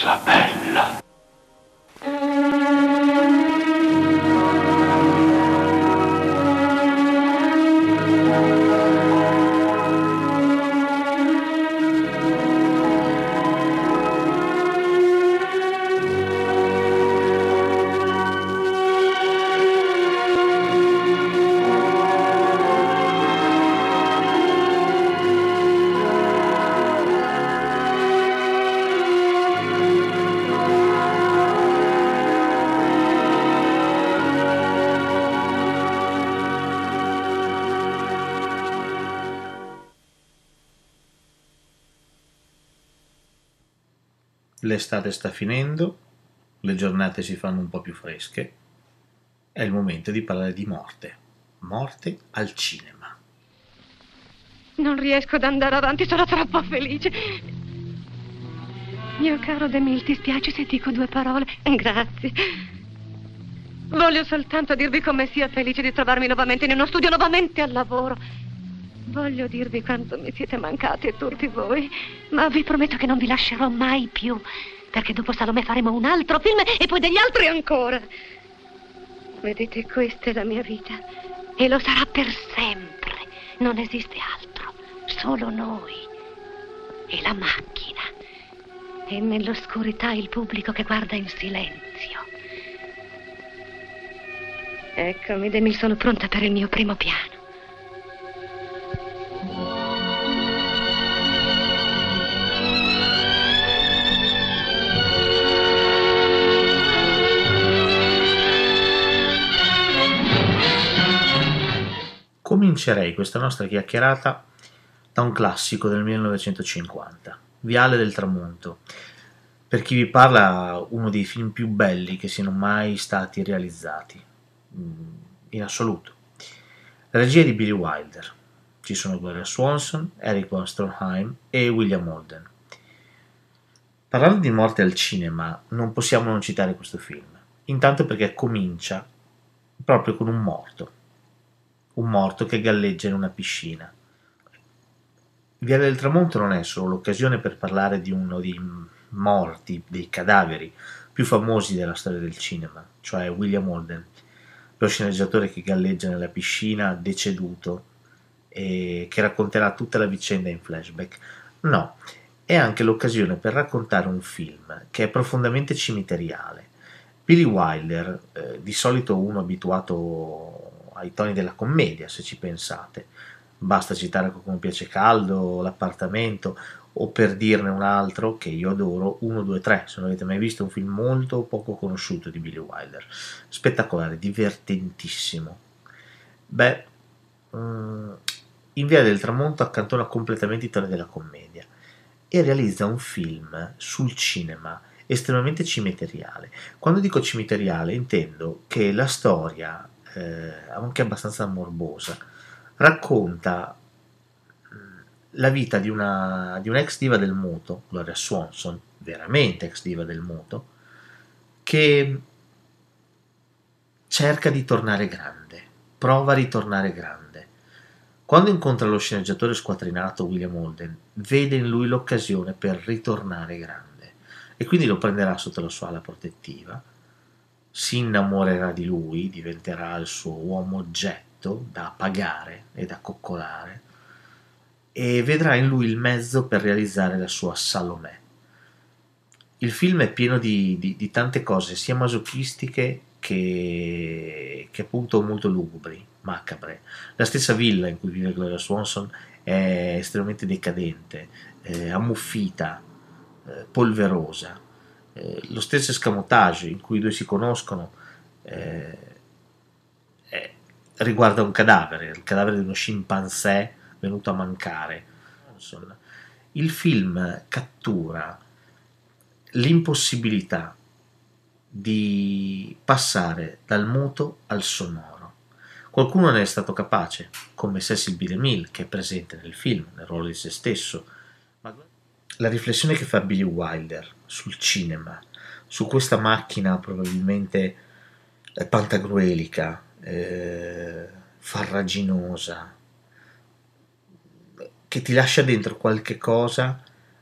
cosa bella. L'estate sta finendo, le giornate si fanno un po' più fresche. È il momento di parlare di morte. Morte al cinema. Non riesco ad andare avanti, sono troppo felice. Mio caro Demil, ti spiace se dico due parole? Grazie. Voglio soltanto dirvi come sia felice di trovarmi nuovamente in uno studio, nuovamente al lavoro. Voglio dirvi quanto mi siete mancati tutti voi, ma vi prometto che non vi lascerò mai più, perché dopo Salome faremo un altro film e poi degli altri ancora. Vedete, questa è la mia vita e lo sarà per sempre. Non esiste altro, solo noi e la macchina. E nell'oscurità il pubblico che guarda in silenzio. Eccomi, Demil, sono pronta per il mio primo piano. Comincerei questa nostra chiacchierata da un classico del 1950, Viale del Tramonto. Per chi vi parla, uno dei film più belli che siano mai stati realizzati, mm, in assoluto. La regia di Billy Wilder. Ci sono Gloria Swanson, Eric von Stroheim e William Holden. Parlando di morte al cinema, non possiamo non citare questo film. Intanto perché comincia proprio con un morto un morto che galleggia in una piscina. Via del Tramonto non è solo l'occasione per parlare di uno dei morti, dei cadaveri più famosi della storia del cinema, cioè William Holden, lo sceneggiatore che galleggia nella piscina deceduto e che racconterà tutta la vicenda in flashback. No, è anche l'occasione per raccontare un film che è profondamente cimiteriale. Billy Wilder, eh, di solito uno abituato ai toni della commedia, se ci pensate. Basta citare come piace caldo, l'appartamento, o per dirne un altro che io adoro, 1, 2, 3. Se non avete mai visto un film molto poco conosciuto di Billy Wilder. Spettacolare, divertentissimo. Beh, mm, in Via del Tramonto accantona completamente i toni della commedia e realizza un film sul cinema estremamente cimiteriale. Quando dico cimiteriale intendo che la storia eh, anche abbastanza morbosa, racconta mm, la vita di una, di un'ex diva del moto, Gloria Swanson, veramente ex diva del moto, che cerca di tornare grande, prova a ritornare grande. Quando incontra lo sceneggiatore squatrinato William Holden, vede in lui l'occasione per ritornare grande e quindi lo prenderà sotto la sua ala protettiva si innamorerà di lui, diventerà il suo uomo oggetto da pagare e da coccolare e vedrà in lui il mezzo per realizzare la sua Salomè. Il film è pieno di, di, di tante cose, sia masochistiche che, che, appunto molto lugubri, macabre. La stessa villa in cui vive Gloria Swanson è estremamente decadente, eh, ammuffita, eh, polverosa eh, lo stesso escamotage in cui i due si conoscono eh, eh, riguarda un cadavere, il cadavere di uno scimpanzé venuto a mancare. Il film cattura l'impossibilità di passare dal muto al sonoro. Qualcuno ne è stato capace, come Cecil B. DeMille, che è presente nel film, nel ruolo di se stesso. La riflessione che fa Billy Wilder sul cinema, su questa macchina probabilmente pantagruelica, eh, farraginosa, che ti lascia dentro qualche cosa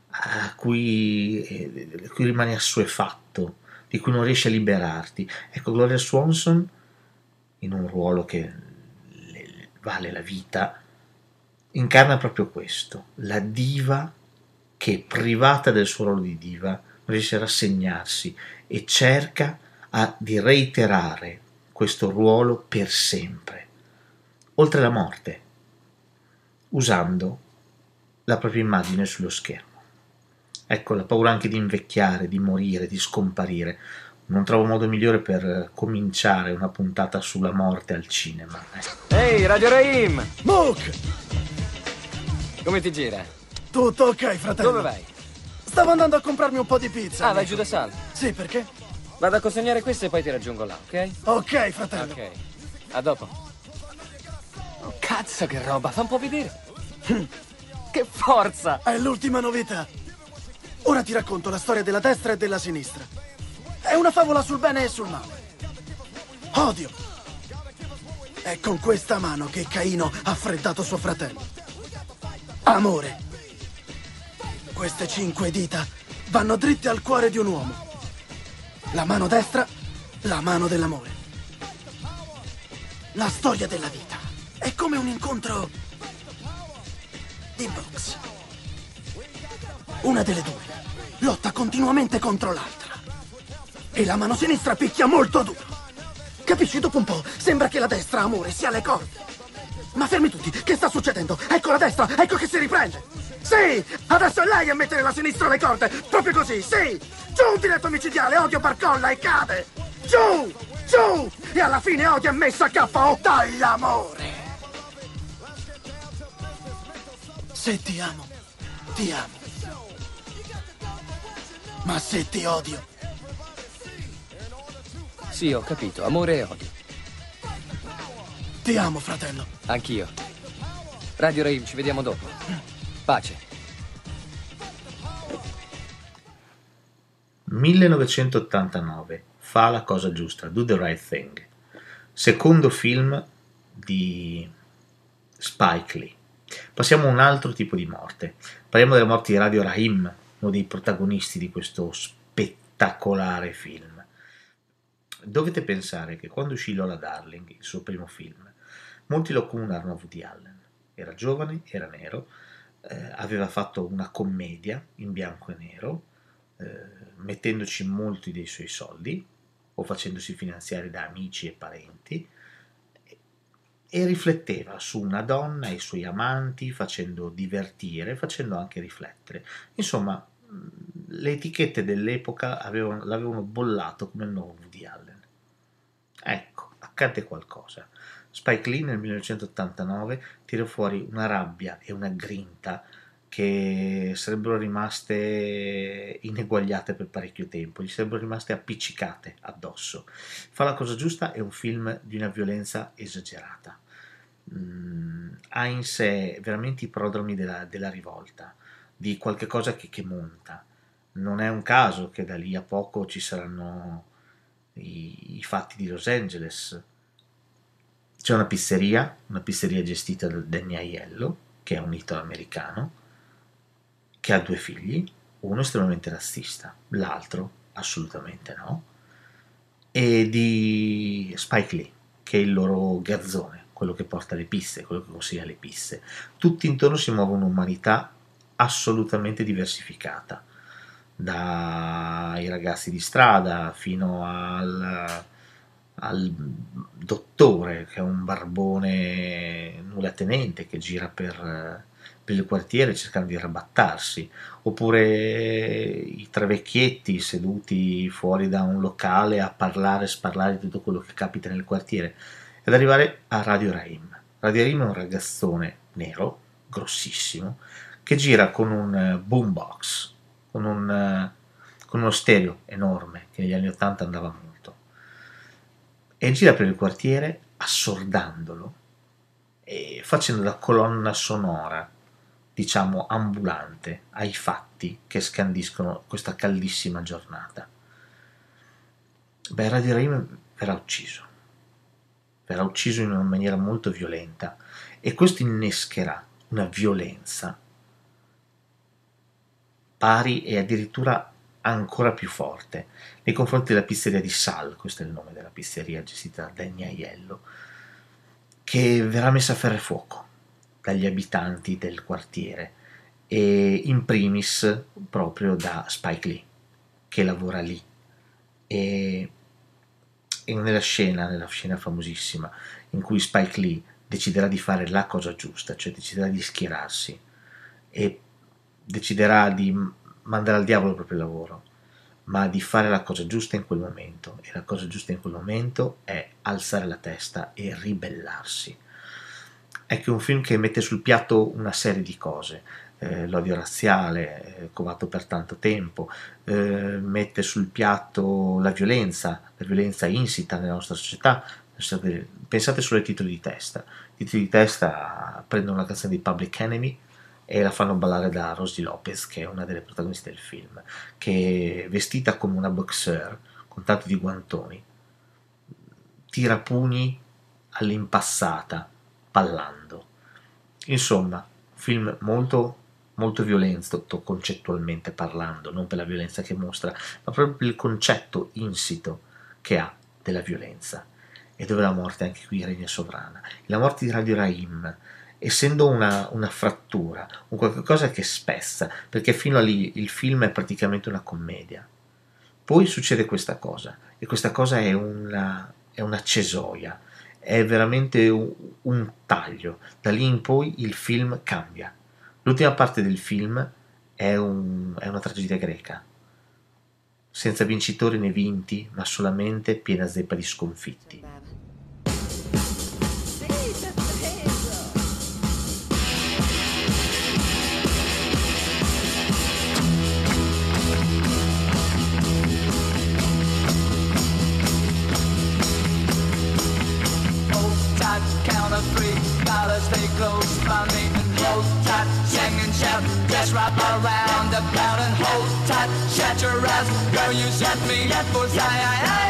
a cui, eh, a cui rimani assuefatto, di cui non riesci a liberarti. Ecco, Gloria Swanson, in un ruolo che le vale la vita, incarna proprio questo, la diva che privata del suo ruolo di diva riesce a rassegnarsi e cerca a, di reiterare questo ruolo per sempre, oltre la morte, usando la propria immagine sullo schermo. Ecco, la paura anche di invecchiare, di morire, di scomparire. Non trovo modo migliore per cominciare una puntata sulla morte al cinema. Ecco. Ehi, hey, Radio Rahim! Mook! Come ti gira? Tutto ok, fratello. Dove vai? Stavo andando a comprarmi un po' di pizza. Ah, amico. vai giù da sal? Sì, perché? Vado a consegnare questo e poi ti raggiungo là, ok? Ok, fratello. Ok. A dopo. Oh, cazzo, che roba! Fa un po' vedere. che forza! È l'ultima novità. Ora ti racconto la storia della destra e della sinistra. È una favola sul bene e sul male. Odio. È con questa mano che Caino ha freddato suo fratello. Amore. Queste cinque dita vanno dritte al cuore di un uomo. La mano destra, la mano dell'amore. La storia della vita è come un incontro di box. Una delle due lotta continuamente contro l'altra. E la mano sinistra picchia molto duro. Capisci? Dopo un po' sembra che la destra, amore, sia le corde. Ma fermi tutti, che sta succedendo? Ecco la destra, ecco che si riprende. Sì, adesso è lei a mettere la sinistra alle corde. Proprio così, sì. Giù diretto micidiale, odio barcolla e cade. Giù, giù. E alla fine odio è messo a KO dall'amore. Se ti amo, ti amo. Ma se ti odio. Sì, ho capito. Amore e odio. Ti amo, fratello. Anch'io. Radio Ray, ci vediamo dopo. Pace. 1989. Fa la cosa giusta. Do the right thing. Secondo film di Spike Lee. Passiamo a un altro tipo di morte. Parliamo della morte di Radio Rahim, uno dei protagonisti di questo spettacolare film. Dovete pensare che quando uscì Lola Darling, il suo primo film, molti lo accomunarono a Woody Allen. Era giovane, era nero, eh, aveva fatto una commedia in bianco e nero, eh, mettendoci molti dei suoi soldi o facendosi finanziare da amici e parenti e rifletteva su una donna e i suoi amanti, facendo divertire, facendo anche riflettere. Insomma, le etichette dell'epoca avevano, l'avevano bollato come il nuovo Woody Allen. Ecco, accadde qualcosa. Spike Lee nel 1989 tirò fuori una rabbia e una grinta che sarebbero rimaste ineguagliate per parecchio tempo, gli sarebbero rimaste appiccicate addosso. Fa la cosa giusta è un film di una violenza esagerata. Mm, ha in sé veramente i prodromi della, della rivolta, di qualche cosa che, che, monta. Non è un caso che da lì a poco ci saranno i, i fatti di Los Angeles. C'è una pizzeria, una pizzeria gestita da Danny Aiello, che è un italo-americano, che ha due figli, uno estremamente razzista, l'altro assolutamente no, e di Spike Lee, che è il loro gazzone, quello che porta le piste, quello che consiglia le piste. Tutti intorno si muove un'umanità assolutamente diversificata, dai ragazzi di strada fino al, al dottore che è un barbone nulla tenente che gira per, per il quartiere cercando di arrabattarsi, oppure i tre vecchietti seduti fuori da un locale a parlare e sparlare di tutto quello che capita nel quartiere, ed arrivare a Radio Raim. Radio Raim è un ragazzone nero, grossissimo, che gira con un boombox, con, con uno stereo enorme che negli anni 80 andava molto, e gira per il quartiere assordandolo e facendo da colonna sonora, diciamo ambulante, ai fatti che scandiscono questa caldissima giornata. Beh, Radio Raim verrà ucciso, verrà ucciso in una maniera molto violenta e questo innescherà una violenza pari e addirittura ancora più forte nei confronti della pizzeria di Sal, questo è il nome della pizzeria gestita da Danny Aiello, che verrà messa a ferro e fuoco dagli abitanti del quartiere e in primis proprio da Spike Lee, che lavora lì. E, e nella scena, nella scena famosissima, in cui Spike Lee deciderà di fare la cosa giusta, cioè deciderà di schierarsi e deciderà di mandare al diavolo il proprio lavoro, ma di fare la cosa giusta in quel momento. E la cosa giusta in quel momento è alzare la testa e ribellarsi. È che un film che mette sul piatto una serie di cose. Eh, l'odio razziale, eh, covato per tanto tempo, eh, mette sul piatto la violenza, la violenza insita nella nostra società. Pensate solo ai titoli di testa. I titoli di testa prendono una canzone di Public Enemy, e la fanno ballare da Rosie Lopez, che è una delle protagoniste del film, che vestita come una boxer, con tanto di guantoni, tira pugni all'impassata, ballando. Insomma, film molto molto violento concettualmente parlando, non per la violenza che mostra, ma proprio per il concetto insito che ha della violenza e dove la morte anche qui regna sovrana. La morte di Radio Raim, essendo una, una frattura, un qualcosa che spezza, perché fino a lì il film è praticamente una commedia. Poi succede questa cosa, e questa cosa è una, è una cesoia, è veramente un, un taglio. Da lì in poi il film cambia. L'ultima parte del film è, un, è una tragedia greca, senza vincitori né vinti, ma solamente piena zeppa di sconfitti. Wrap around the and hold tight. Shut your eyes, girl, you set me up for Forget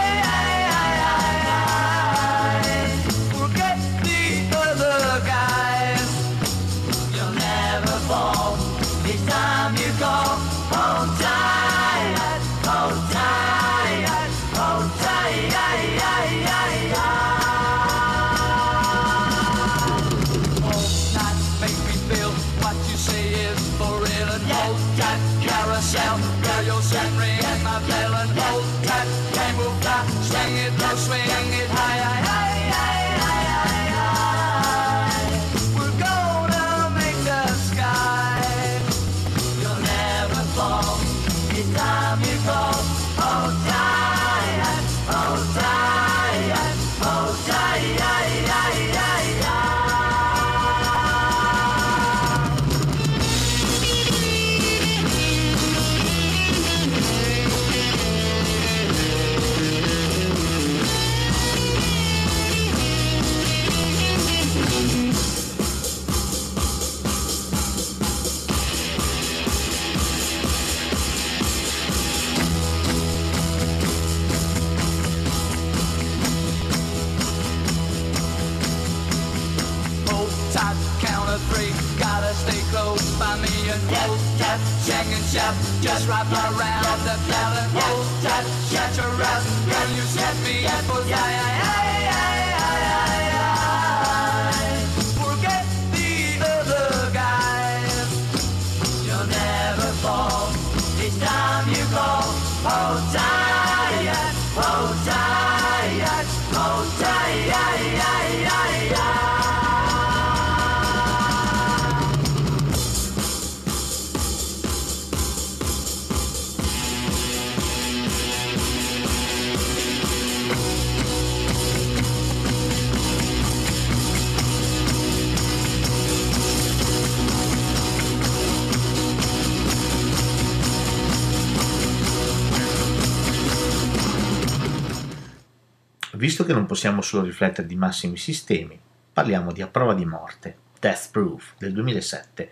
Visto che non possiamo solo riflettere di massimi sistemi, parliamo di A prova di morte, Death Proof del 2007,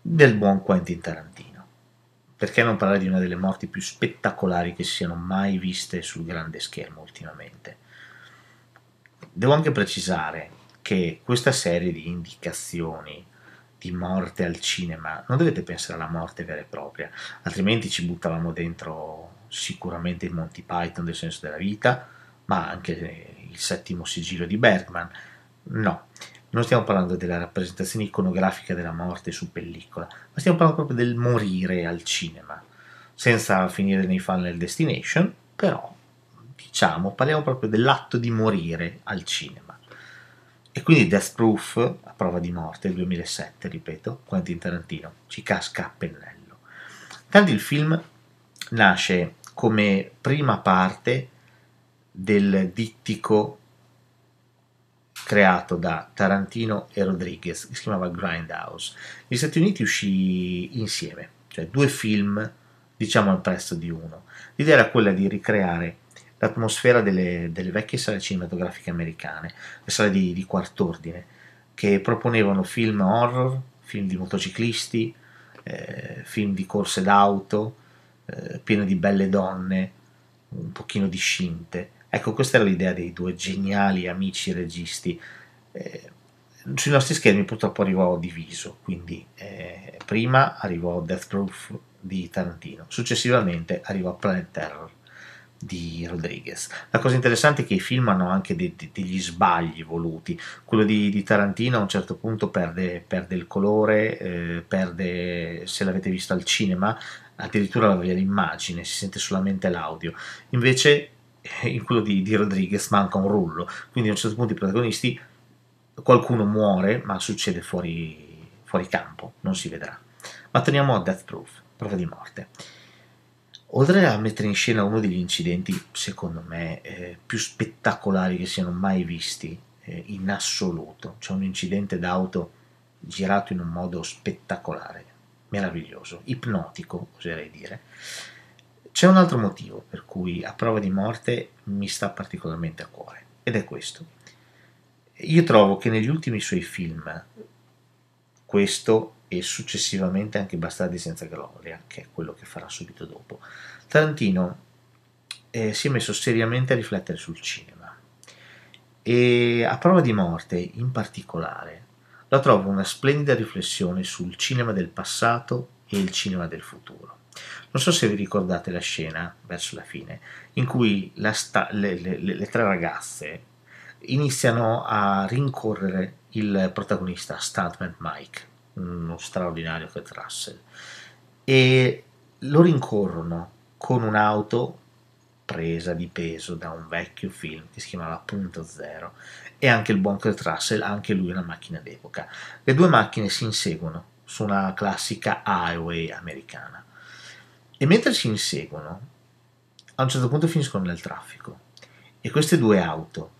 del buon Quentin Tarantino. Perché non parlare di una delle morti più spettacolari che si siano mai viste sul grande schermo ultimamente? Devo anche precisare che questa serie di indicazioni di morte al cinema, non dovete pensare alla morte vera e propria, altrimenti ci buttavamo dentro sicuramente il Monty Python del senso della vita, ma anche il settimo sigillo di Bergman. No, non stiamo parlando della rappresentazione iconografica della morte su pellicola, ma stiamo parlando proprio del morire al cinema, senza finire nei Final Destination, però diciamo, parliamo proprio dell'atto di morire al cinema. E quindi Death Proof, a prova di morte, 2007, ripeto, Quentin Tarantino, ci casca a pennello. Tanto il film nasce come prima parte del dittico creato da Tarantino e Rodriguez, che si chiamava Grindhouse. Gli Stati Uniti uscì insieme, cioè due film, diciamo al prezzo di uno. L'idea era quella di ricreare l'atmosfera delle, delle vecchie sale cinematografiche americane, le sale di, di quart'ordine, che proponevano film horror, film di motociclisti, eh, film di corse d'auto, eh, pieno di belle donne, un pochino di scinte. Ecco, questa era l'idea dei due geniali amici registi. Eh, sui nostri schermi purtroppo arrivò diviso, quindi eh, prima arrivò Death Proof di Tarantino, successivamente arrivò Planet Terror di Rodriguez. La cosa interessante è che i film hanno anche de- de- degli sbagli voluti. Quello di, di, Tarantino a un certo punto perde, perde il colore, eh, perde, se l'avete visto al cinema, addirittura la l'immagine, si sente solamente l'audio. Invece in quello di, di Rodriguez manca un rullo, quindi a un certo punto i protagonisti, qualcuno muore, ma succede fuori, fuori campo, non si vedrà. Ma torniamo a Death Proof, prova di morte. Oltre a mettere in scena uno degli incidenti, secondo me, eh, più spettacolari che siano mai visti eh, in assoluto, c'è un incidente d'auto girato in un modo spettacolare, meraviglioso, ipnotico, oserei dire. C'è un altro motivo per cui a prova di morte mi sta particolarmente a cuore, ed è questo. Io trovo che negli ultimi suoi film, questo e successivamente anche Bastardi senza gloria, che è quello che farà subito dopo, Tarantino eh, si è messo seriamente a riflettere sul cinema e a prova di morte in particolare la trovo una splendida riflessione sul cinema del passato e il cinema del futuro. Non so se vi ricordate la scena verso la fine in cui sta- le, le, le tre ragazze iniziano a rincorrere il protagonista Stuntman Mike uno straordinario Kurt Russell, e lo rincorrono con un'auto presa di peso da un vecchio film che si chiamava Punto Zero e anche il buon Kurt Russell, anche lui una macchina d'epoca. Le due macchine si inseguono su una classica highway americana e mentre si inseguono a un certo punto finiscono nel traffico e queste due auto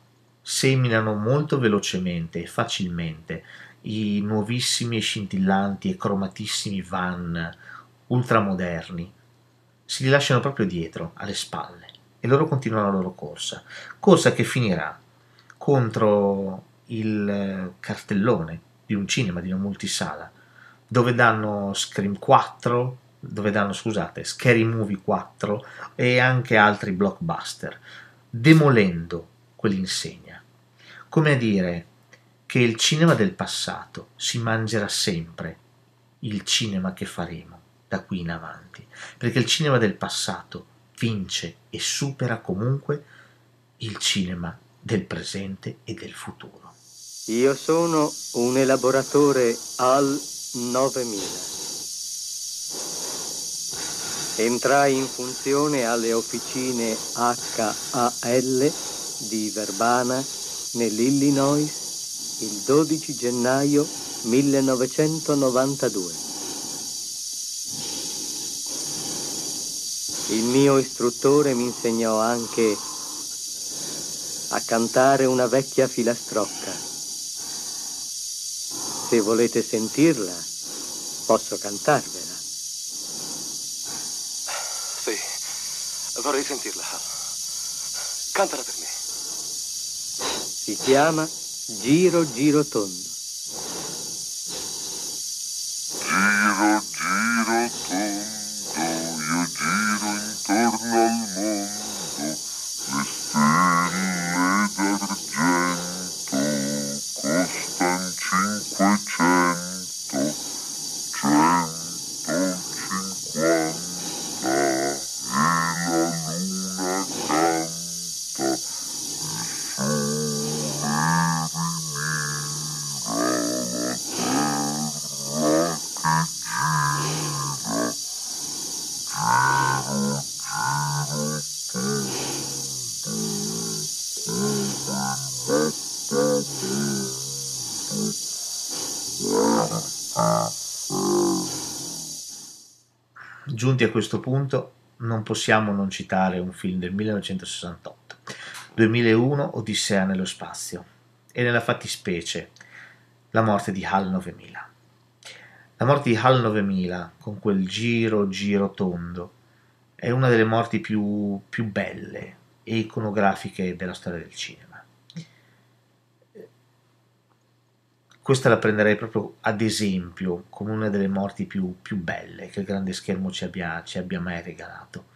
seminano molto velocemente e facilmente i nuovissimi e scintillanti e cromatissimi van ultramoderni si rilasciano proprio dietro, alle spalle, e loro continuano la loro corsa. Corsa che finirà contro il cartellone di un cinema, di una multisala, dove danno Scream 4, dove danno, scusate, Scary Movie 4 e anche altri blockbuster, demolendo quell'insegna. Come a dire, che il cinema del passato si mangerà sempre il cinema che faremo da qui in avanti, perché il cinema del passato vince e supera comunque il cinema del presente e del futuro. Io sono un elaboratore al 9000. Entrai in funzione alle officine HAL di Verbana, nell'Illinois, il 12 gennaio 1992. Il mio istruttore mi insegnò anche a cantare una vecchia filastrocca. Se volete sentirla, posso cantarvela. Sì, vorrei sentirla. Cantala per me. Si chiama Giro, giro tondo. Giunti a questo punto, non possiamo non citare un film del 1968, 2001 Odissea nello spazio, e nella fattispecie la morte di HAL 9000. La morte di HAL 9000, con quel giro giro tondo, è una delle morti più, più belle e iconografiche della storia del cinema. Questa la prenderei proprio ad esempio come una delle morti più, più belle che il grande schermo ci abbia, ci abbia mai regalato.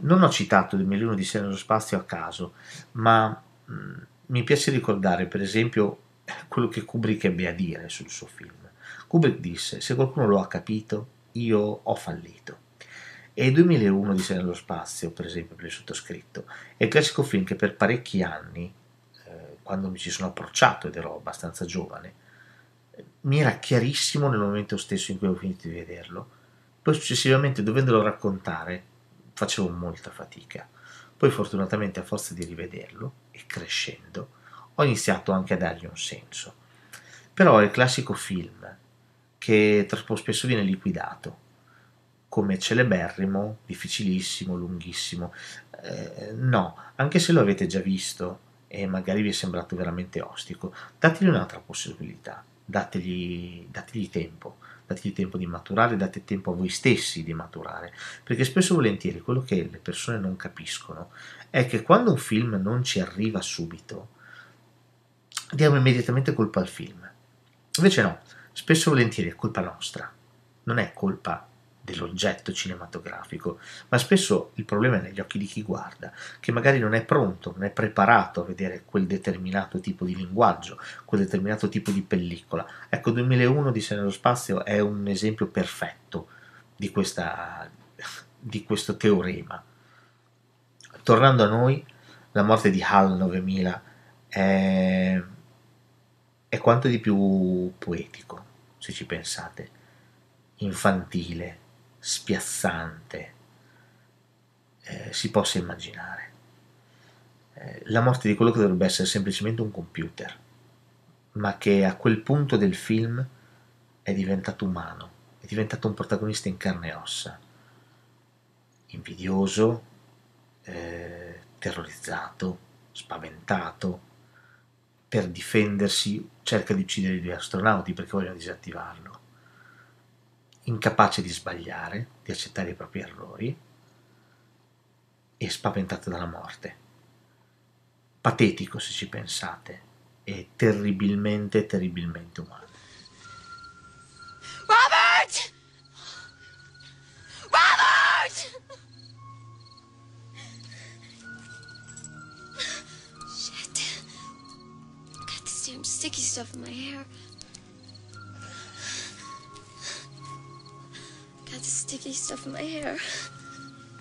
Non ho citato 2001 di Sei nello spazio a caso, ma mh, mi piace ricordare per esempio quello che Kubrick ebbe a dire sul suo film. Kubrick disse: Se qualcuno lo ha capito, io ho fallito. E 2001 di nello spazio, per esempio, per il sottoscritto, è il classico film che per parecchi anni quando mi ci sono approcciato ed ero abbastanza giovane, mi era chiarissimo nel momento stesso in cui ho finito di vederlo. Poi successivamente, dovendolo raccontare, facevo molta fatica. Poi fortunatamente a forza di rivederlo e crescendo, ho iniziato anche a dargli un senso. Però è il classico film che troppo spesso viene liquidato come celeberrimo, difficilissimo, lunghissimo. Eh, no, anche se lo avete già visto, e magari vi è sembrato veramente ostico, dategli un'altra possibilità, dategli, dategli tempo, dategli tempo di maturare, date tempo a voi stessi di maturare, perché spesso e volentieri quello che le persone non capiscono è che quando un film non ci arriva subito, diamo immediatamente colpa al film. Invece no, spesso e volentieri è colpa nostra, non è colpa dell'oggetto cinematografico, ma spesso il problema è negli occhi di chi guarda, che magari non è pronto, non è preparato a vedere quel determinato tipo di linguaggio, quel determinato tipo di pellicola. Ecco, 2001 di nello spazio è un esempio perfetto di, questa, di questo teorema. Tornando a noi, la morte di HAL 9000 è, è quanto di più poetico, se ci pensate, infantile, spiazzante eh, si possa immaginare. Eh, la morte di quello che dovrebbe essere semplicemente un computer, ma che a quel punto del film è diventato umano, è diventato un protagonista in carne e ossa, invidioso, eh, terrorizzato, spaventato, per difendersi cerca di uccidere i due astronauti perché vogliono disattivarlo incapace di sbagliare, di accettare i propri errori e spaventato dalla morte. Patetico se ci pensate e terribilmente, terribilmente umano. Robert! Robert! Shit. Got this damn sticky stuff in my hair. Got this sticky stuff in my hair.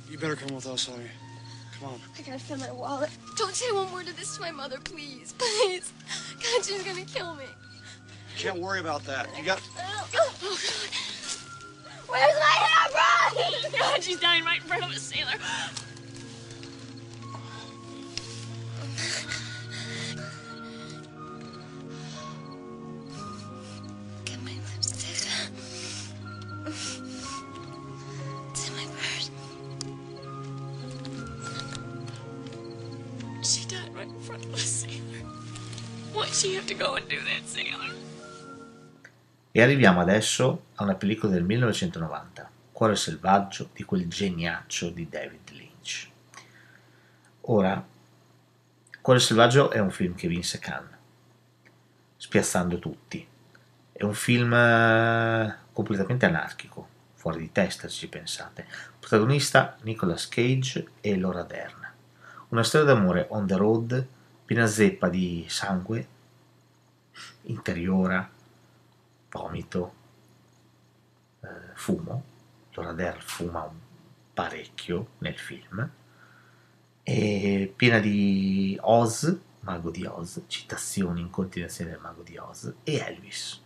You better come with us, honey. Come on. I gotta find my wallet. Don't say one word of this to my mother, please. Please. God, she's gonna kill me. You can't worry about that. You got. Oh, God. Where's my hairbrush? God, she's dying right in front of a sailor. E arriviamo adesso a una pellicola del 1990, Cuore selvaggio di quel geniaccio di David Lynch. Ora, Cuore selvaggio è un film che vinse Cannes, spiazzando tutti. È un film eh, completamente anarchico, fuori di testa se ci pensate. Protagonista Nicolas Cage e Laura Dern. Una storia d'amore on the road, piena zeppa di sangue, interiora, vomito, eh, fumo. Laura Dern fuma un parecchio nel film. E piena di Oz, mago di Oz, citazioni in continuazione del mago di Oz, e Elvis,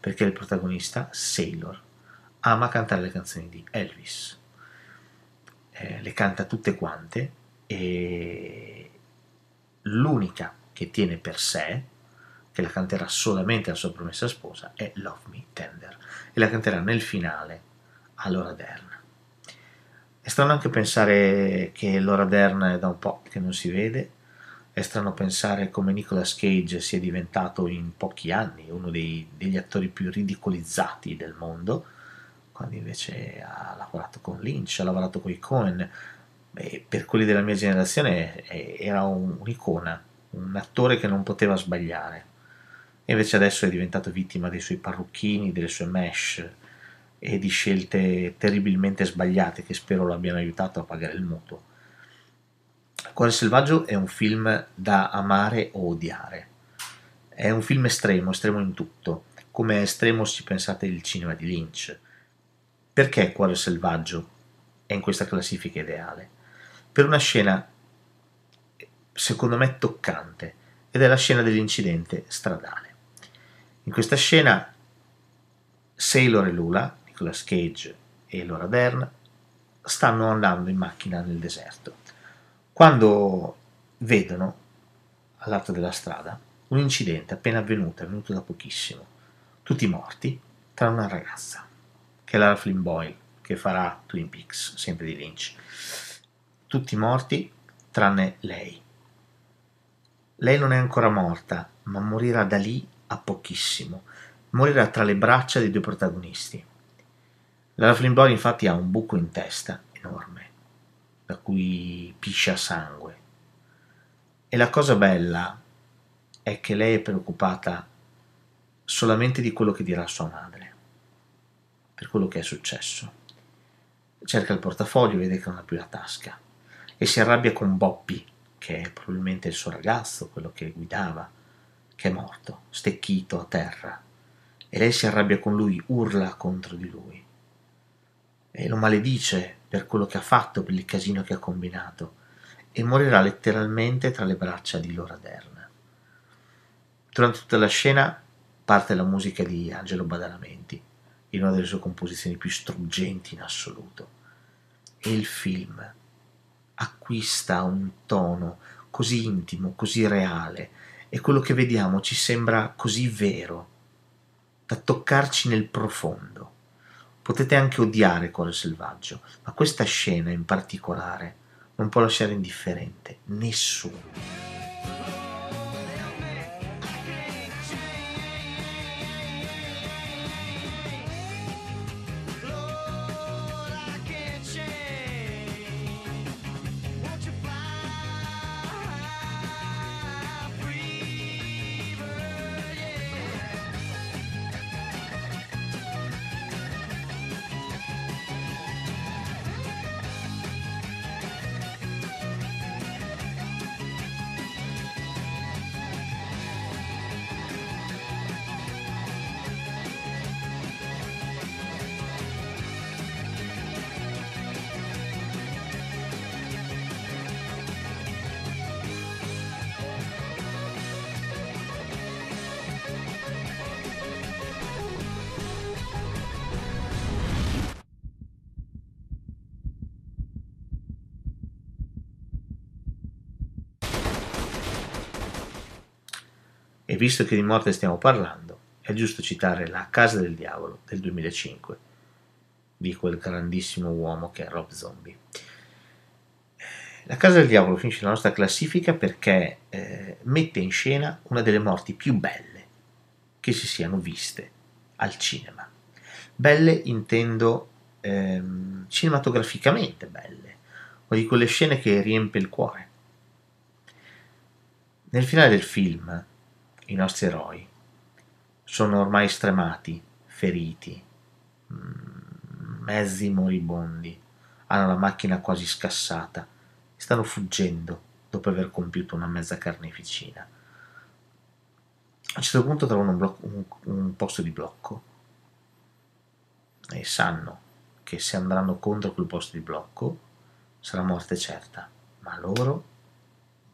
perché il protagonista, Sailor, ama cantare le canzoni di Elvis. Eh, le canta tutte quante e l'unica che tiene per sé, che la canterà solamente alla sua promessa sposa, è Love Me Tender e la canterà nel finale a Laura Dern. strano anche pensare che Laura Dern è da un po' che non si vede, è strano pensare come Nicolas Cage sia diventato in pochi anni uno dei- degli attori più ridicolizzati del mondo, quando invece ha lavorato con Lynch, ha lavorato con i Cohen. E per quelli della mia generazione eh, era un- un'icona, un attore che non poteva sbagliare. E invece adesso è diventato vittima dei suoi parrucchini, delle sue mesh e di scelte terribilmente sbagliate che spero lo abbiano aiutato a pagare il mutuo. Cuore selvaggio è un film da amare o odiare. È un film estremo, estremo in tutto, come estremo se pensate il cinema di Lynch. Perché Cuore selvaggio è in questa classifica ideale? Per una scena, secondo me, toccante, ed è la scena dell'incidente stradale. In questa scena Sailor e Lula, Nicolas Cage e Laura Dern, stanno andando in macchina nel deserto. Quando vedono, all'alto della strada, un incidente appena avvenuto, avvenuto da pochissimo. Tutti morti, tranne una ragazza, che è Lara Flynn Boyle, che farà Twin Peaks, sempre di Lynch. Tutti morti, tranne lei. Lei non è ancora morta, ma morirà da lì a pochissimo. Morirà tra le braccia dei due protagonisti. Lara Flynn Boyle infatti ha un buco in testa enorme, da cui piscia sangue. E la cosa bella è che lei è preoccupata solamente di quello che dirà sua madre, per quello che è successo. Cerca il portafoglio, vede che non ha più la tasca e si arrabbia con Bobby, che è probabilmente il suo ragazzo, quello che guidava, che è morto, stecchito a terra. E lei si arrabbia con lui, urla contro di lui e lo maledice per quello che ha fatto, per il casino che ha combinato, e morirà letteralmente tra le braccia di Laura Dern. Durante tutta la scena parte la musica di Angelo Badalamenti, in una delle sue composizioni più struggenti in assoluto, e il film acquista un tono così intimo, così reale, e quello che vediamo ci sembra così vero, da toccarci nel profondo. Potete anche odiare Cuore Selvaggio, ma questa scena in particolare non può lasciare indifferente nessuno. E visto che di morte stiamo parlando, è giusto citare La Casa del Diavolo del 2005 di quel grandissimo uomo che è Rob Zombie. La Casa del Diavolo finisce nella nostra classifica perché eh, mette in scena una delle morti più belle che si siano viste al cinema. Belle intendo ehm, cinematograficamente belle, o di quelle scene che riempie il cuore. Nel finale del film, i nostri eroi. Sono ormai stremati, feriti, mm, mezzi moribondi, hanno la macchina quasi scassata. Stanno fuggendo dopo aver compiuto una mezza carneficina. A un certo punto trovano un, blocco- un- un posto di blocco e sanno che se andranno contro quel posto di blocco sarà morte certa, ma loro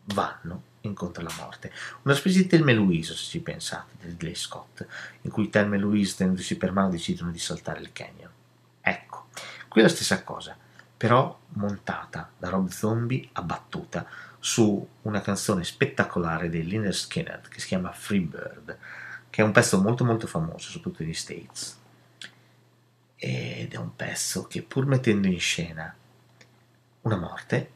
vanno incontro alla morte. Una specie di Thelma e Louise, se ci pensate, di Ridley Scott, in cui Thelma e Louise, tenendosi per mano, decidono di saltare il canyon. Ecco, qui è la stessa cosa, però montata da Rob Zombie abbattuta su una canzone spettacolare dei Lynyrd Skynyrd che si chiama Free Bird, che è un pezzo molto molto famoso, soprattutto negli States. Ed è un pezzo che pur mettendo in scena una morte,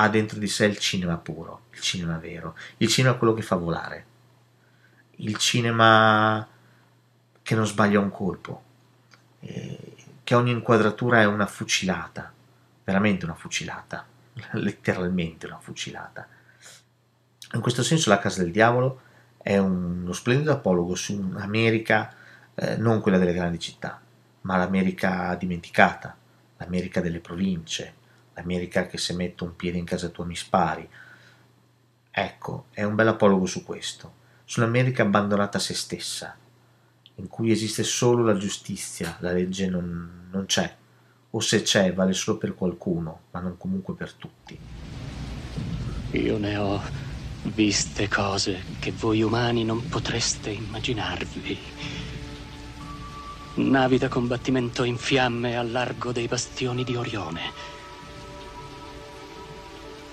ha dentro di sé il cinema puro, il cinema vero, il cinema quello che fa volare, il cinema che non sbaglia un colpo, eh, che ogni inquadratura è una fucilata, veramente una fucilata, letteralmente una fucilata. In questo senso La Casa del Diavolo è uno splendido apologo su un'America, eh, non quella delle grandi città, ma l'America dimenticata, l'America delle province, l'America che se metto un piede in casa tua mi spari. Ecco, è un bel apologo su questo, sull'America abbandonata a se stessa, in cui esiste solo la giustizia, la legge non, non c'è, o se c'è vale solo per qualcuno, ma non comunque per tutti. Io ne ho viste cose che voi umani non potreste immaginarvi. Navi da combattimento in fiamme al largo dei bastioni di Orione.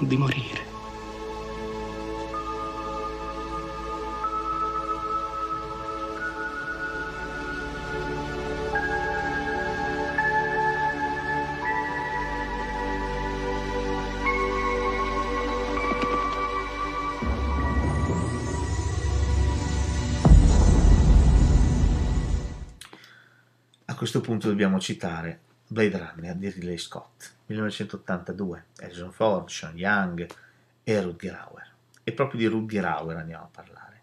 di morire. A questo punto dobbiamo citare Blade Runner di Ridley Scott, 1982, Harrison Ford, Sean Young e Rutger Hauer. E proprio di Rutger Hauer andiamo a parlare.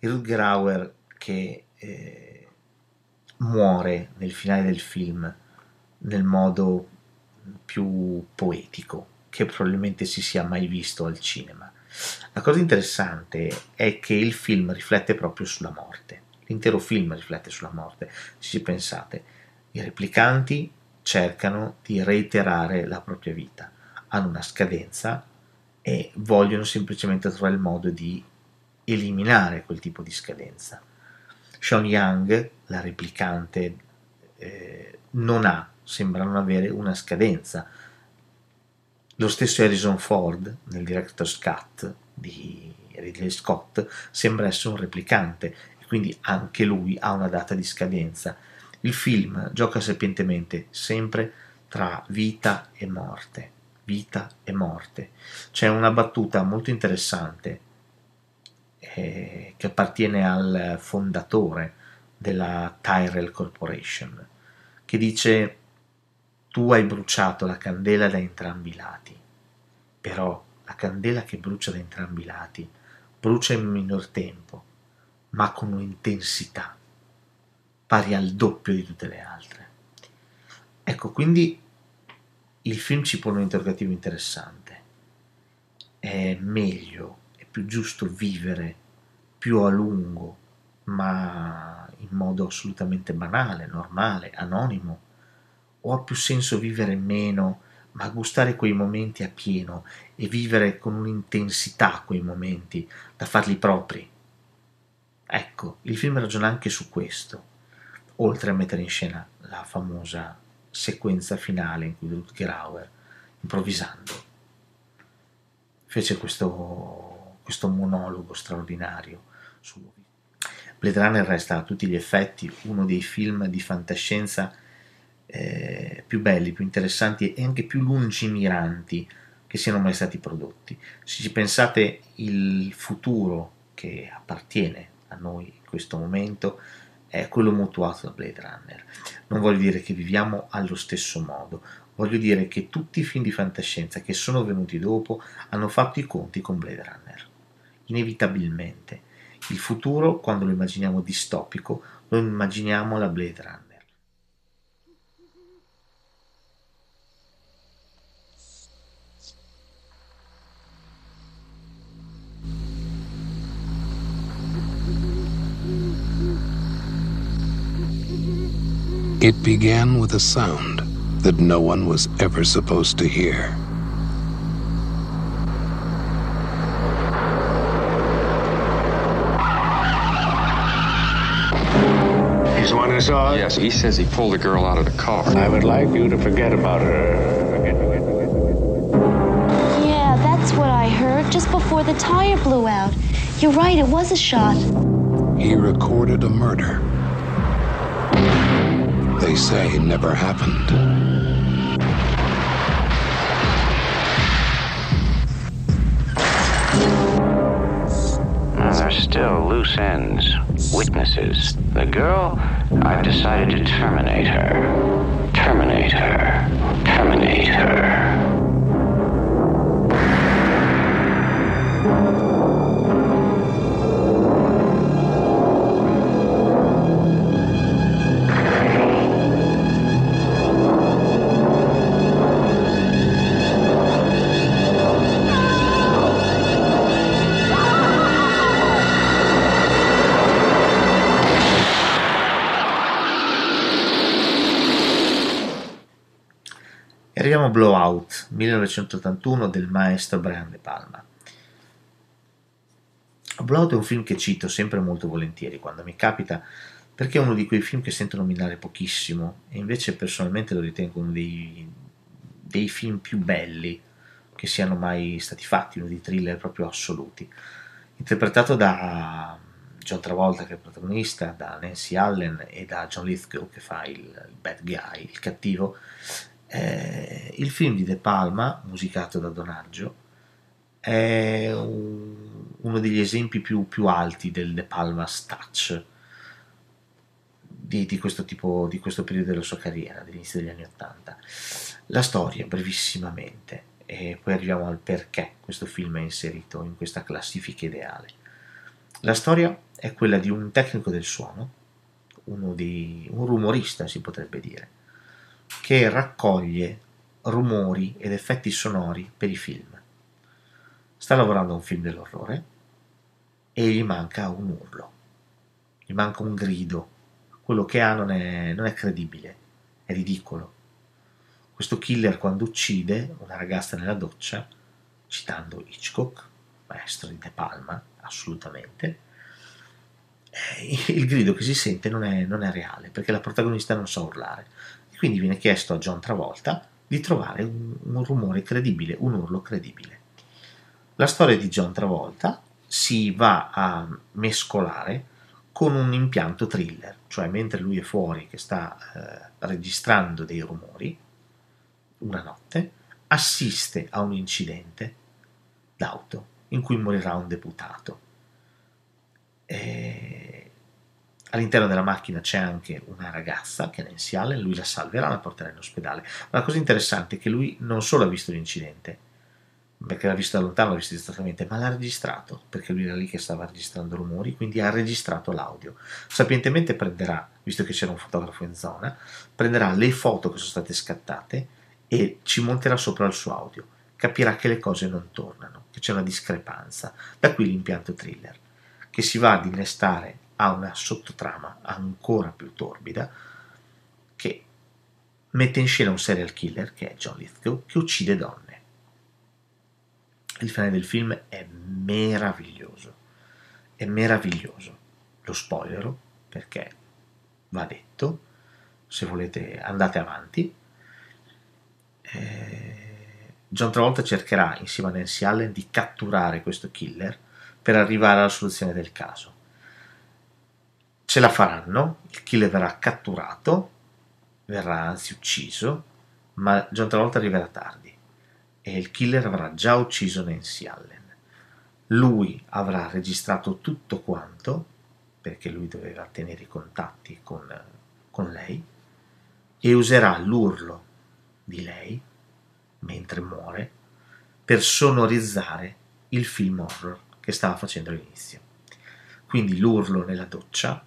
Il Rutger Hauer che eh, muore nel finale del film nel modo più poetico che probabilmente si sia mai visto al cinema. La cosa interessante è che il film riflette proprio sulla morte. L'intero film riflette sulla morte, se ci pensate. I replicanti cercano di reiterare la propria vita, hanno una scadenza e vogliono semplicemente trovare il modo di eliminare quel tipo di scadenza. Sean Young, la replicante, eh, non ha, sembra non avere una scadenza. Lo stesso Harrison Ford, nel director's cut di Ridley Scott, sembra essere un replicante e quindi anche lui ha una data di scadenza. Il film gioca sapientemente sempre tra vita e morte, vita e morte. C'è una battuta molto interessante eh, che appartiene al fondatore della Tyrell Corporation, che dice tu hai bruciato la candela da entrambi i lati, però la candela che brucia da entrambi i lati brucia in minor tempo, ma con un'intensità pari al doppio di tutte le altre. Ecco, quindi il film ci pone un interrogativo interessante. È meglio, è più giusto vivere più a lungo, ma in modo assolutamente banale, normale, anonimo? O ha più senso vivere meno, ma gustare quei momenti a pieno e vivere con un'intensità quei momenti da farli propri? Ecco, il film ragiona anche su questo oltre a mettere in scena la famosa sequenza finale in cui Rutger Hauer, improvvisando, fece questo, questo monologo straordinario su Blade Runner resta a tutti gli effetti uno dei film di fantascienza eh, più belli, più interessanti e anche più lungimiranti che siano mai stati prodotti. Se ci pensate il futuro che appartiene a noi in questo momento, è quello mutuato da Blade Runner. Non voglio dire che viviamo allo stesso modo, voglio dire che tutti i film di fantascienza che sono venuti dopo hanno fatto i conti con Blade Runner. Inevitabilmente. Il futuro, quando lo immaginiamo distopico, lo immaginiamo alla Blade Runner. It began with a sound, that no one was ever supposed to hear. He's the one who saw it? Yes, he says he pulled the girl out of the car. I would like you to forget about her. Yeah, that's what I heard just before the tire blew out. You're right, it was a shot. He recorded a murder. They say never happened. There's still loose ends, witnesses. The girl, I've decided to terminate her. Terminate her. Terminate her. Arriviamo a Blowout 1981 del maestro Brian De Palma. Blowout è un film che cito sempre molto volentieri quando mi capita perché è uno di quei film che sento nominare pochissimo e invece personalmente lo ritengo uno dei, dei film più belli che siano mai stati fatti, uno dei thriller proprio assoluti. Interpretato da John Travolta che è il protagonista, da Nancy Allen e da John Lithgow che fa il, il bad guy, il cattivo. Eh, il film di De Palma, musicato da Donaggio, è un- uno degli esempi più, più alti del De Palma's touch di, di questo tipo, di questo periodo della sua carriera, dell'inizio degli anni Ottanta. La storia, brevissimamente, e poi arriviamo al perché questo film è inserito in questa classifica ideale. La storia è quella di un tecnico del suono, di, un rumorista si potrebbe dire, che raccoglie rumori ed effetti sonori per i film. Sta lavorando a un film dell'orrore e gli manca un urlo, gli manca un grido, quello che ha non è, non è credibile, è ridicolo. Questo killer quando uccide una ragazza nella doccia, citando Hitchcock, maestro di De Palma, assolutamente, eh, il grido che si sente non è, non è reale perché la protagonista non sa urlare. E quindi viene chiesto a John Travolta di trovare un, un rumore credibile, un urlo credibile. La storia di John Travolta si va a mescolare con un impianto thriller, cioè mentre lui è fuori che sta eh, registrando dei rumori, una notte, assiste a un incidente d'auto in cui morirà un deputato. E all'interno della macchina c'è anche una ragazza che è Nancy lui la salverà, la porterà in ospedale. Ma la cosa interessante è che lui non solo ha visto l'incidente, perché l'ha visto da lontano, l'ha visto distrattamente, ma l'ha registrato, perché lui era lì che stava registrando rumori, quindi ha registrato l'audio. Sapientemente prenderà, visto che c'era un fotografo in zona, prenderà le foto che sono state scattate e ci monterà sopra il suo audio. Capirà che le cose non tornano, che c'è una discrepanza. Da qui l'impianto thriller, che si va ad innestare a una sottotrama ancora più torbida, che mette in scena un serial killer, che è John Lithgow, che uccide donne. Il finale del film è meraviglioso, è meraviglioso. Lo spoilerò perché va detto, se volete andate avanti. Eh, John Travolta cercherà insieme a Nancy Allen di catturare questo killer per arrivare alla soluzione del caso. Ce la faranno, il killer verrà catturato, verrà anzi ucciso, ma John Travolta arriverà tardi e il killer avrà già ucciso Nancy Allen. Lui avrà registrato tutto quanto, perché lui doveva tenere i contatti con, con lei, e userà l'urlo di lei, mentre muore, per sonorizzare il film horror che stava facendo all'inizio. Quindi l'urlo nella doccia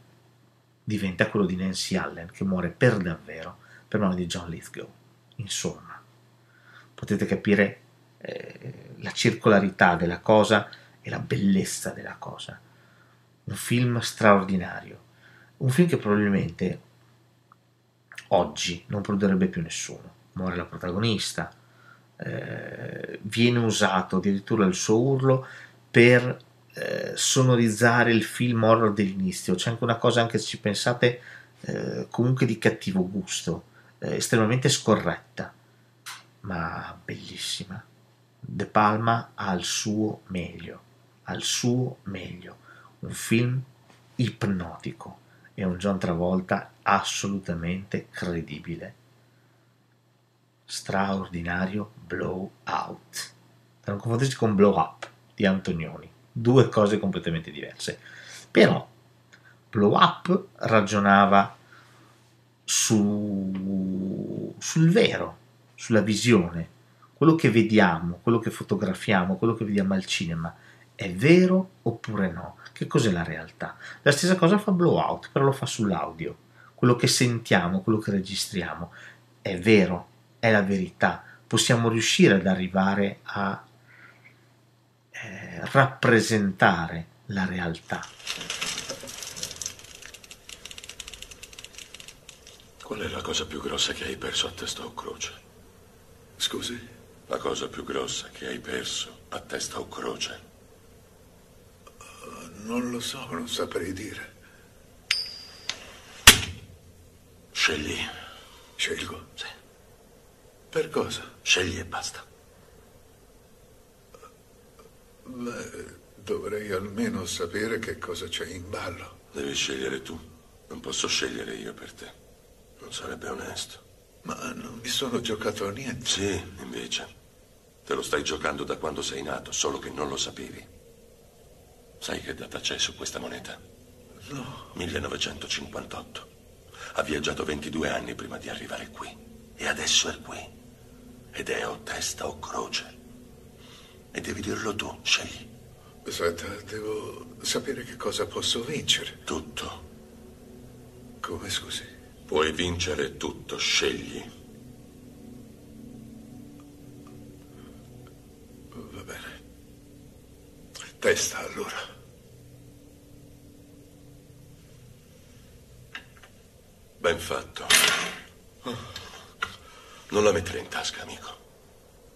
diventa quello di Nancy Allen, che muore per davvero per mano di John Lithgow. Insomma, potete capire eh, la circolarità della cosa e la bellezza della cosa. Un film straordinario, un film che probabilmente oggi non produrrebbe più nessuno, muore la protagonista, eh, viene usato addirittura il suo urlo per eh, sonorizzare il film horror dell'inizio. C'è anche una cosa, anche se ci pensate, eh, comunque di cattivo gusto, eh, estremamente scorretta, ma bellissima. De Palma ha il suo meglio, al suo meglio. Un film ipnotico e un John Travolta assolutamente credibile. Straordinario Blow Out. Da non confondersi con Blow Up di Antonioni. Due cose completamente diverse. Però Blow Up ragionava su, sul vero, sulla visione, quello che vediamo, quello che fotografiamo, quello che vediamo al cinema, è vero oppure no? Che cos'è la realtà? La stessa cosa fa Blowout, però lo fa sull'audio. Quello che sentiamo, quello che registriamo, è vero, è la verità. Possiamo riuscire ad arrivare a rappresentare la realtà. Qual è la cosa più grossa che hai perso a testa o croce? Scusi? La cosa più grossa che hai perso a testa o croce? Uh, non lo so, non saprei dire. Scegli. Scelgo? Sì. Per cosa? Scegli e basta. Beh, dovrei almeno sapere che cosa c'è in ballo. Devi scegliere tu. Non posso scegliere io per te. Non sarebbe onesto. Ma non mi sono giocato a niente. Sì, invece. Te lo stai giocando da quando sei nato, solo che non lo sapevi. Sai che data c'è su questa moneta? No. 1958. Ha viaggiato 22 anni prima di arrivare qui. E adesso è qui. Ed è o testa o croce. E devi dirlo tu, scegli. Aspetta, devo sapere che cosa posso vincere. Tutto. Come scusi? Puoi vincere tutto, scegli. Va bene. Testa allora. Ben fatto. Non la mettere in tasca, amico.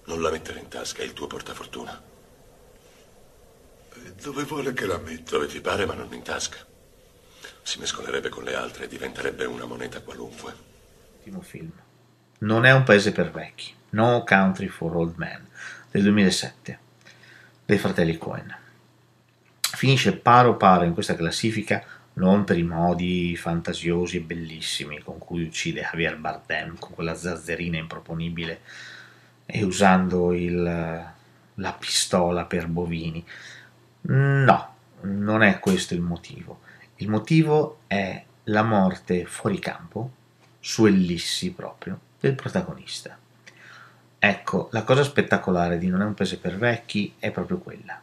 Non la mettere in tasca, è il tuo portafortuna. Dove vuole che la metta? Dove ti pare, ma non in tasca. Si mescolerebbe con le altre e diventerebbe una moneta qualunque. Ultimo film. Non è un paese per vecchi. No Country for Old Men del 2007 dei fratelli Cohen. Finisce paro paro in questa classifica non per i modi fantasiosi e bellissimi con cui uccide Javier Bardem con quella zazzerina improponibile e usando il, la pistola per bovini. No, non è questo il motivo. Il motivo è la morte fuori campo, su ellissi proprio, del protagonista. Ecco, la cosa spettacolare di Non è un paese per vecchi è proprio quella.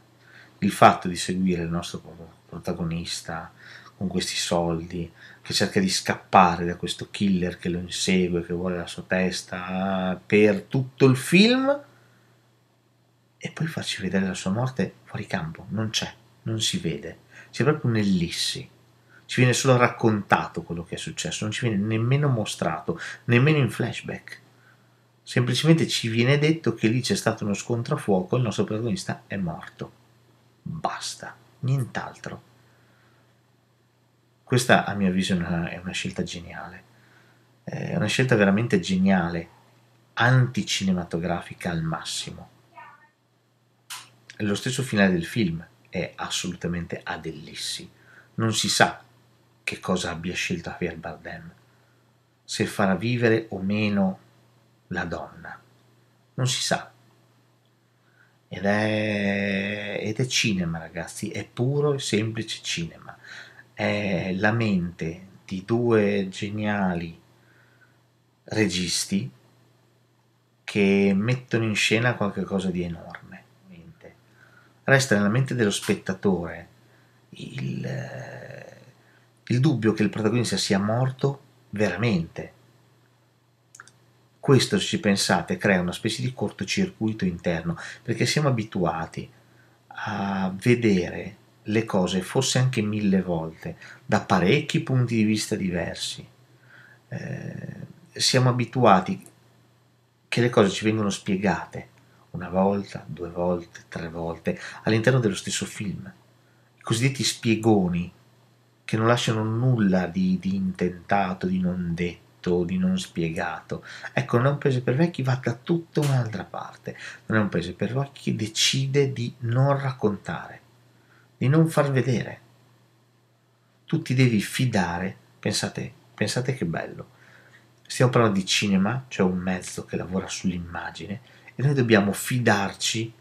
Il fatto di seguire il nostro protagonista con questi soldi, che cerca di scappare da questo killer che lo insegue, che vuole la sua testa per tutto il film e poi farci vedere la sua morte fuori campo. Non c'è, non si vede. C'è proprio un'ellissi. Ci viene solo raccontato quello che è successo, non ci viene nemmeno mostrato, nemmeno in flashback. Semplicemente ci viene detto che lì c'è stato uno scontro a fuoco e il nostro protagonista è morto. Basta, nient'altro. Questa a mio avviso è una, è una scelta geniale. È una scelta veramente geniale, anticinematografica al massimo. Lo stesso finale del film è assolutamente adellissi. Non si sa che cosa abbia scelto Javier Bardem, se farà vivere o meno la donna. Non si sa. Ed è, ed è cinema, ragazzi, è puro e semplice cinema. È la mente di due geniali registi che mettono in scena qualcosa di enorme. Resta nella mente dello spettatore il, il dubbio che il protagonista sia morto veramente. Questo, se ci pensate, crea una specie di cortocircuito interno, perché siamo abituati a vedere le cose, forse anche mille volte, da parecchi punti di vista diversi. Eh, siamo abituati che le cose ci vengono spiegate una volta, due volte, tre volte all'interno dello stesso film. I cosiddetti spiegoni che non lasciano nulla di, di intentato, di non detto, di non spiegato. Ecco, non è un paese per vecchi, va da tutta un'altra parte. Non è un paese per vecchi che decide di non raccontare, di non far vedere. Tu ti devi fidare, pensate, pensate che bello. Stiamo parlando di cinema, cioè un mezzo che lavora sull'immagine, e noi dobbiamo fidarci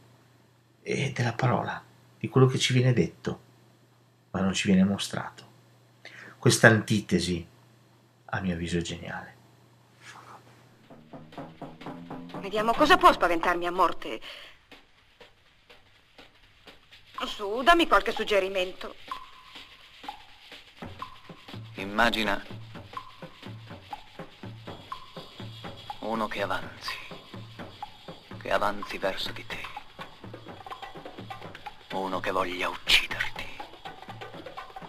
eh, della parola, di quello che ci viene detto, ma non ci viene mostrato. Questa antitesi, a mio avviso, è geniale. Vediamo cosa può spaventarmi a morte. Su, dammi qualche suggerimento. Immagina uno che avanzi, che avanzi verso di te. Uno che voglia ucciderti,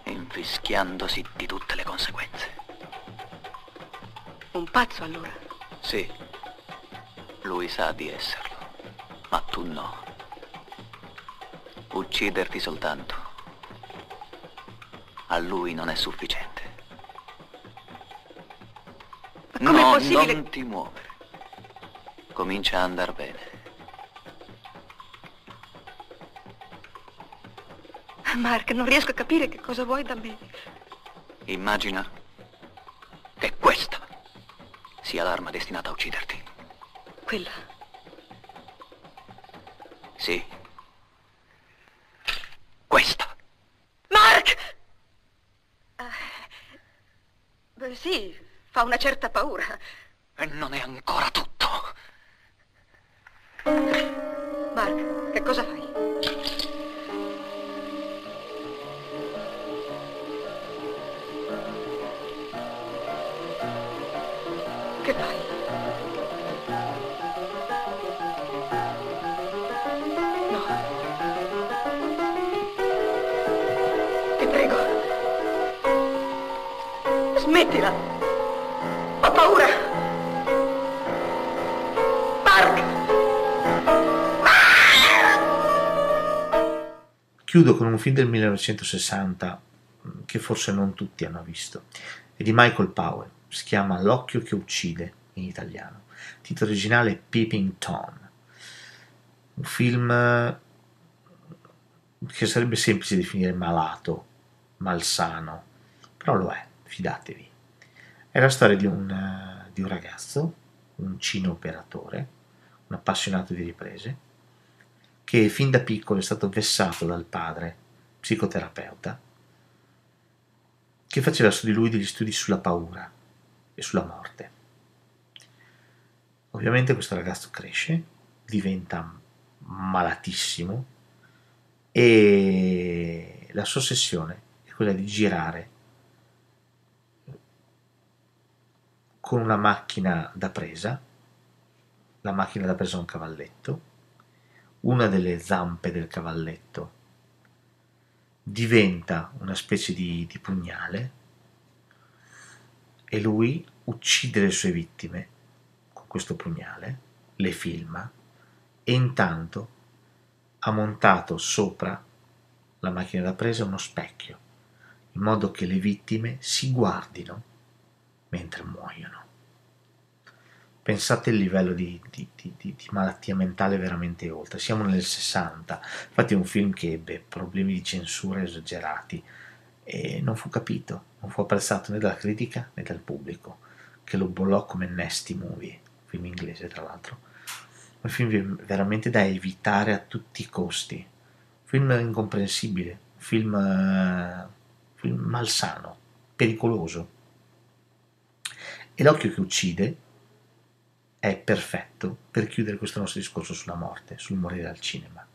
infischiandosi di tutte le conseguenze. Un pazzo allora. Sì, lui sa di esserlo, ma tu no. Ucciderti soltanto. A lui non è sufficiente. Ma no, possibile- non ti muovere. Comincia a andar bene. Mark, non riesco a capire che cosa vuoi da me. Immagina che questa sia l'arma destinata a ucciderti. Quella. Sì. Questa. Mark! Ah, beh, sì, fa una certa paura. E non è ancora Chiudo con un film del 1960 mh, che forse non tutti hanno visto. È di Michael Powell, si chiama L'occhio che uccide in italiano. Titolo originale è Peeping Tom. Un film eh, che sarebbe semplice definire malato, malsano, però lo è, fidatevi. È la storia di un, eh, di un ragazzo, un cine operatore, un appassionato di riprese, che fin da piccolo è stato vessato dal padre, psicoterapeuta, che faceva su di lui degli studi sulla paura e sulla morte. Ovviamente questo ragazzo cresce, diventa malatissimo e la sua ossessione è quella di girare con una macchina da presa, la macchina da presa è un cavalletto, una delle zampe del cavalletto diventa una specie di, di pugnale e lui uccide le sue vittime con questo pugnale, le filma e intanto ha montato sopra la macchina da presa uno specchio in modo che le vittime si guardino mentre muoiono. Pensate al livello di, di- di- di- malattia mentale veramente oltre. Siamo nel 60, infatti è un film che ebbe problemi di censura esagerati e non fu capito, non fu apprezzato né dalla critica né dal pubblico, che lo bollò come nasty movie, film inglese tra l'altro. Un film veramente da evitare a tutti i costi, film incomprensibile, film, eh, film malsano, pericoloso. E l'occhio che uccide è perfetto per chiudere questo nostro discorso sulla morte, sul morire al cinema.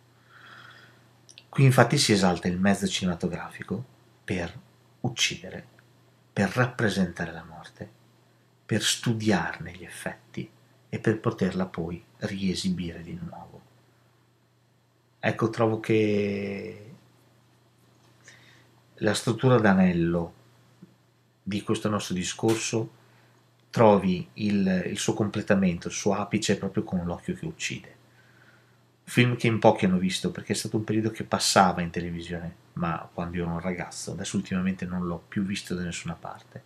Qui infatti si esalta il mezzo cinematografico per uccidere, per rappresentare la morte, per studiarne gli effetti e per poterla poi riesibire di nuovo. Ecco, trovo che la struttura d'anello di questo nostro discorso trovi il, il suo completamento, il suo apice proprio con l'occhio che uccide. Film che in pochi hanno visto perché è stato un periodo che passava in televisione, ma quando io ero un ragazzo, adesso ultimamente non l'ho più visto da nessuna parte.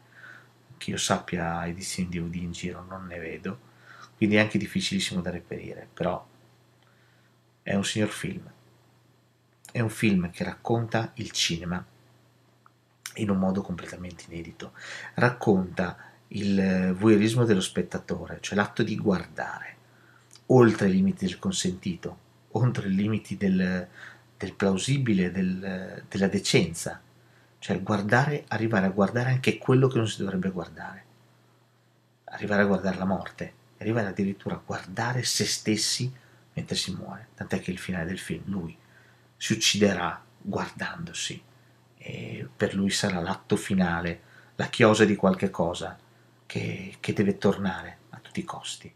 Che io sappia edizioni DVD in giro non ne vedo, quindi è anche difficilissimo da reperire, però è un signor film. È un film che racconta il cinema in un modo completamente inedito. Racconta il voyeurismo dello spettatore, cioè l'atto di guardare oltre i limiti del consentito, oltre i limiti del, del plausibile, del, della decenza, cioè guardare, arrivare a guardare anche quello che non si dovrebbe guardare, arrivare a guardare la morte, arrivare addirittura a guardare se stessi mentre si muore, tant'è che il finale del film lui si ucciderà guardandosi. E per lui sarà l'atto finale, la chiosa di qualche cosa che, che deve tornare a tutti i costi.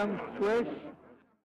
I know,